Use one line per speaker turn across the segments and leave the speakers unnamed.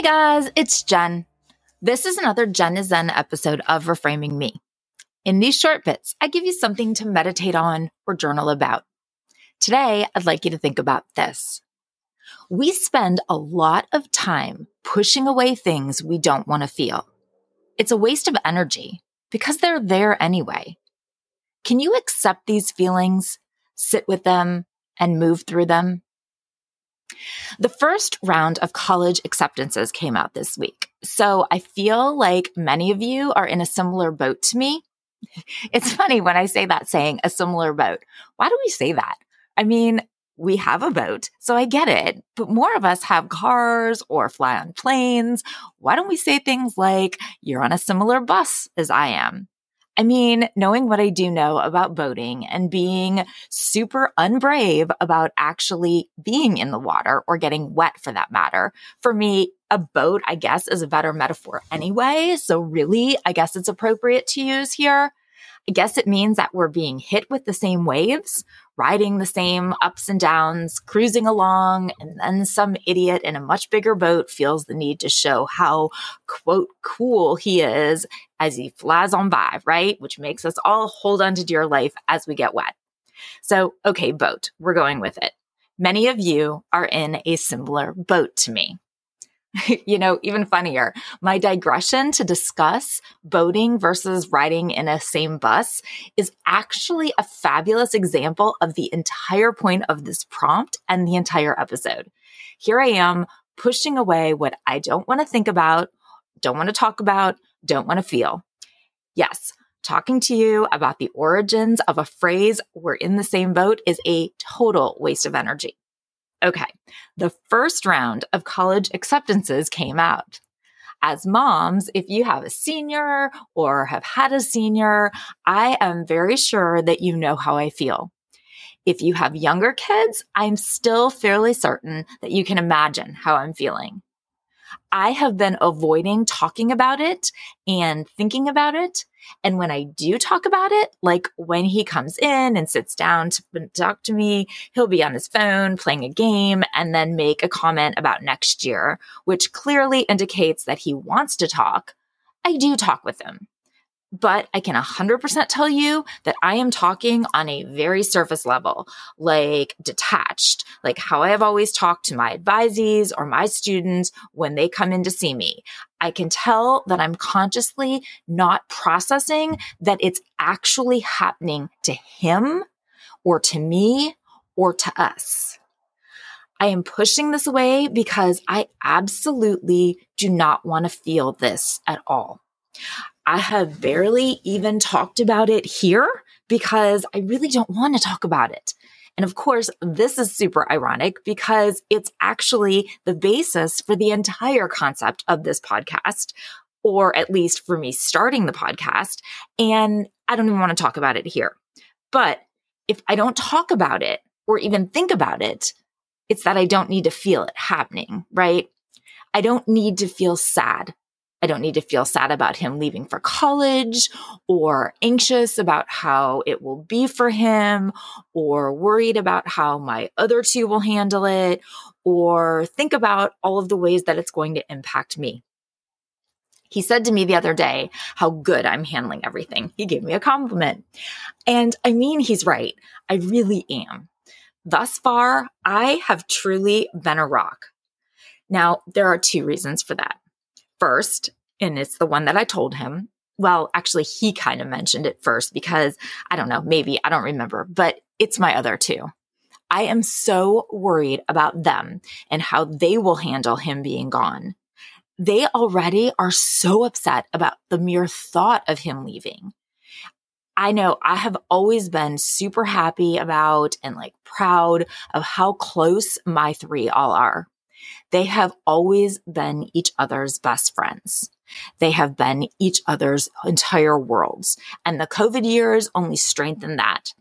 Hey guys, it's Jen. This is another Jen is Zen episode of Reframing Me. In these short bits, I give you something to meditate on or journal about. Today, I'd like you to think about this. We spend a lot of time pushing away things we don't want to feel. It's a waste of energy because they're there anyway. Can you accept these feelings, sit with them, and move through them? The first round of college acceptances came out this week. So I feel like many of you are in a similar boat to me. It's funny when I say that saying a similar boat. Why do we say that? I mean, we have a boat, so I get it, but more of us have cars or fly on planes. Why don't we say things like, you're on a similar bus as I am? I mean, knowing what I do know about boating and being super unbrave about actually being in the water or getting wet for that matter, for me, a boat, I guess, is a better metaphor anyway. So really, I guess it's appropriate to use here. I guess it means that we're being hit with the same waves, riding the same ups and downs, cruising along, and then some idiot in a much bigger boat feels the need to show how, quote, cool he is as he flies on by, right? Which makes us all hold on to dear life as we get wet. So, okay, boat, we're going with it. Many of you are in a similar boat to me. you know, even funnier, my digression to discuss boating versus riding in a same bus is actually a fabulous example of the entire point of this prompt and the entire episode. Here I am pushing away what I don't want to think about, don't want to talk about, don't want to feel. Yes, talking to you about the origins of a phrase, we're in the same boat, is a total waste of energy. Okay, the first round of college acceptances came out. As moms, if you have a senior or have had a senior, I am very sure that you know how I feel. If you have younger kids, I'm still fairly certain that you can imagine how I'm feeling. I have been avoiding talking about it and thinking about it. And when I do talk about it, like when he comes in and sits down to talk to me, he'll be on his phone playing a game and then make a comment about next year, which clearly indicates that he wants to talk. I do talk with him but I can 100% tell you that I am talking on a very surface level, like detached, like how I have always talked to my advisees or my students when they come in to see me. I can tell that I'm consciously not processing that it's actually happening to him or to me or to us. I am pushing this away because I absolutely do not want to feel this at all. I have barely even talked about it here because I really don't want to talk about it. And of course, this is super ironic because it's actually the basis for the entire concept of this podcast, or at least for me starting the podcast. And I don't even want to talk about it here. But if I don't talk about it or even think about it, it's that I don't need to feel it happening, right? I don't need to feel sad I don't need to feel sad about him leaving for college or anxious about how it will be for him or worried about how my other two will handle it or think about all of the ways that it's going to impact me. He said to me the other day how good I'm handling everything. He gave me a compliment. And I mean, he's right. I really am. Thus far, I have truly been a rock. Now, there are two reasons for that first, and it's the one that I told him. Well, actually, he kind of mentioned it first because I don't know, maybe I don't remember, but it's my other two. I am so worried about them and how they will handle him being gone. They already are so upset about the mere thought of him leaving. I know I have always been super happy about and like proud of how close my three all are. They have always been each other's best friends. They have been each other's entire worlds. And the COVID years only strengthened that.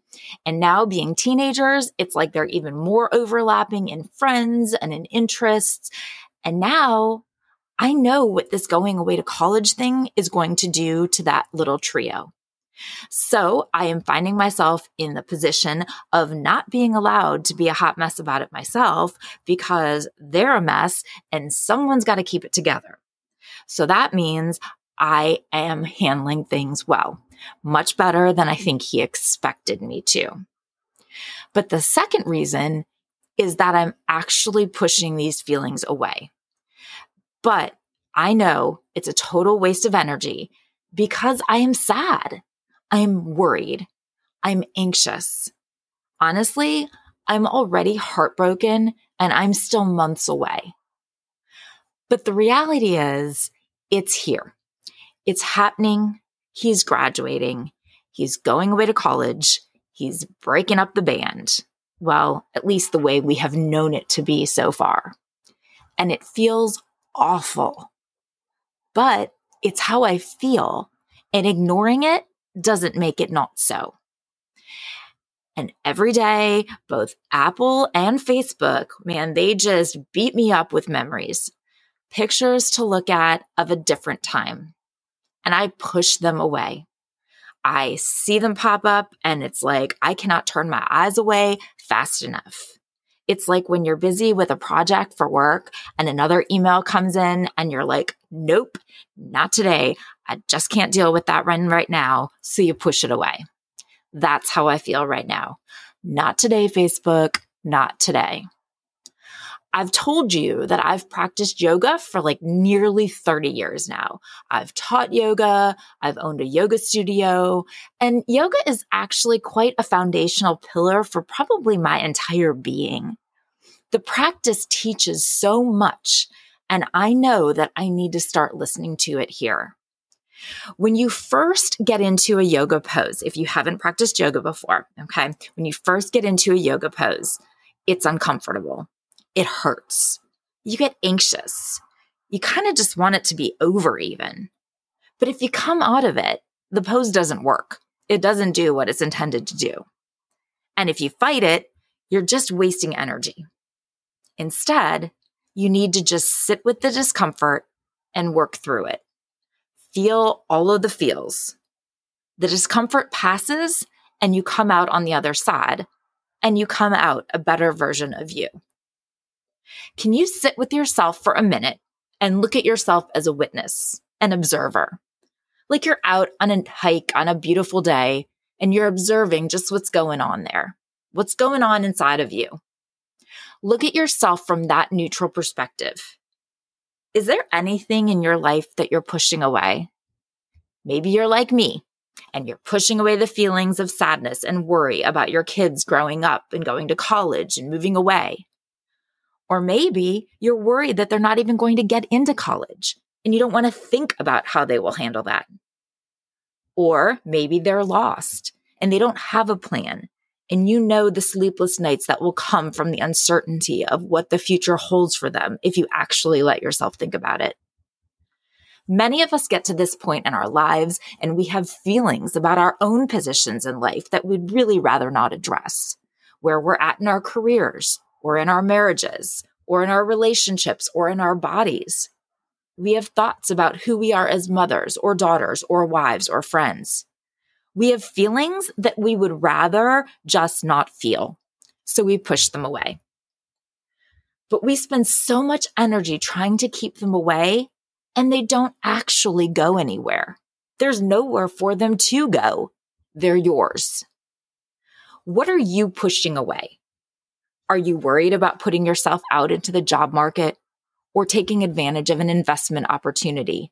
And now being teenagers, it's like they're even more overlapping in friends and in interests. And now I know what this going away to college thing is going to do to that little trio. So I am finding myself in the position of not being allowed to be a hot mess about it myself because they're a mess and someone's got to keep it together. So that means I am handling things well, much better than I think he expected me to. But the second reason is that I'm actually pushing these feelings away. But I know it's a total waste of energy because I am sad. I'm worried. I'm anxious. Honestly, I'm already heartbroken and I'm still months away. But the reality is, it's here. It's happening. He's graduating. He's going away to college. He's breaking up the band. Well, at least the way we have known it to be so far. And it feels awful. But it's how I feel. And ignoring it doesn't make it not so. And every day, both Apple and Facebook, man, they just beat me up with memories, pictures to look at of a different time. And I push them away. I see them pop up and it's like, I cannot turn my eyes away fast enough. It's like when you're busy with a project for work and another email comes in and you're like, nope, not today. I just can't deal with that run right now. So you push it away. That's how I feel right now. Not today, Facebook. Not today. I've told you that I've practiced yoga for like nearly 30 years now. I've taught yoga. I've owned a yoga studio and yoga is actually quite a foundational pillar for probably my entire being. The practice teaches so much and I know that I need to start listening to it here. When you first get into a yoga pose, if you haven't practiced yoga before, okay, when you first get into a yoga pose, it's uncomfortable. It hurts. You get anxious. You kind of just want it to be over, even. But if you come out of it, the pose doesn't work. It doesn't do what it's intended to do. And if you fight it, you're just wasting energy. Instead, you need to just sit with the discomfort and work through it. Feel all of the feels. The discomfort passes and you come out on the other side and you come out a better version of you. Can you sit with yourself for a minute and look at yourself as a witness, an observer? Like you're out on a hike on a beautiful day and you're observing just what's going on there, what's going on inside of you. Look at yourself from that neutral perspective. Is there anything in your life that you're pushing away? Maybe you're like me and you're pushing away the feelings of sadness and worry about your kids growing up and going to college and moving away. Or maybe you're worried that they're not even going to get into college and you don't want to think about how they will handle that. Or maybe they're lost and they don't have a plan and you know the sleepless nights that will come from the uncertainty of what the future holds for them if you actually let yourself think about it. Many of us get to this point in our lives and we have feelings about our own positions in life that we'd really rather not address, where we're at in our careers or in our marriages or in our relationships or in our bodies. We have thoughts about who we are as mothers or daughters or wives or friends. We have feelings that we would rather just not feel. So we push them away. But we spend so much energy trying to keep them away and they don't actually go anywhere. There's nowhere for them to go. They're yours. What are you pushing away? Are you worried about putting yourself out into the job market or taking advantage of an investment opportunity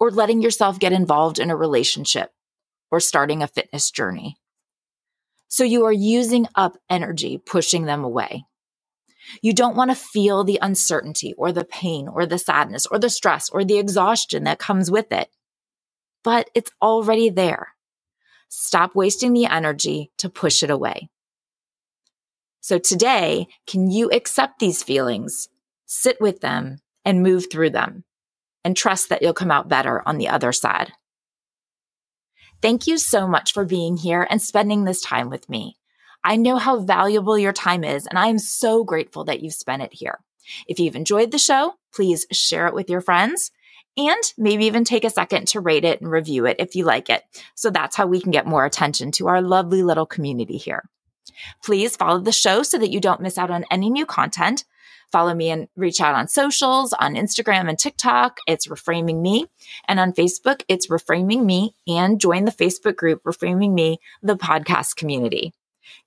or letting yourself get involved in a relationship? or starting a fitness journey. So you are using up energy pushing them away. You don't want to feel the uncertainty or the pain or the sadness or the stress or the exhaustion that comes with it. But it's already there. Stop wasting the energy to push it away. So today, can you accept these feelings, sit with them and move through them and trust that you'll come out better on the other side? Thank you so much for being here and spending this time with me. I know how valuable your time is, and I am so grateful that you've spent it here. If you've enjoyed the show, please share it with your friends. and maybe even take a second to rate it and review it if you like it. So that's how we can get more attention to our lovely little community here. Please follow the show so that you don't miss out on any new content. Follow me and reach out on socials, on Instagram and TikTok. It's Reframing Me. And on Facebook, it's Reframing Me. And join the Facebook group, Reframing Me, the podcast community.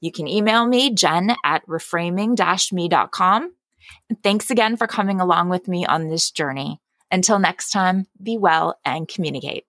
You can email me, jen at reframing-me.com. And thanks again for coming along with me on this journey. Until next time, be well and communicate.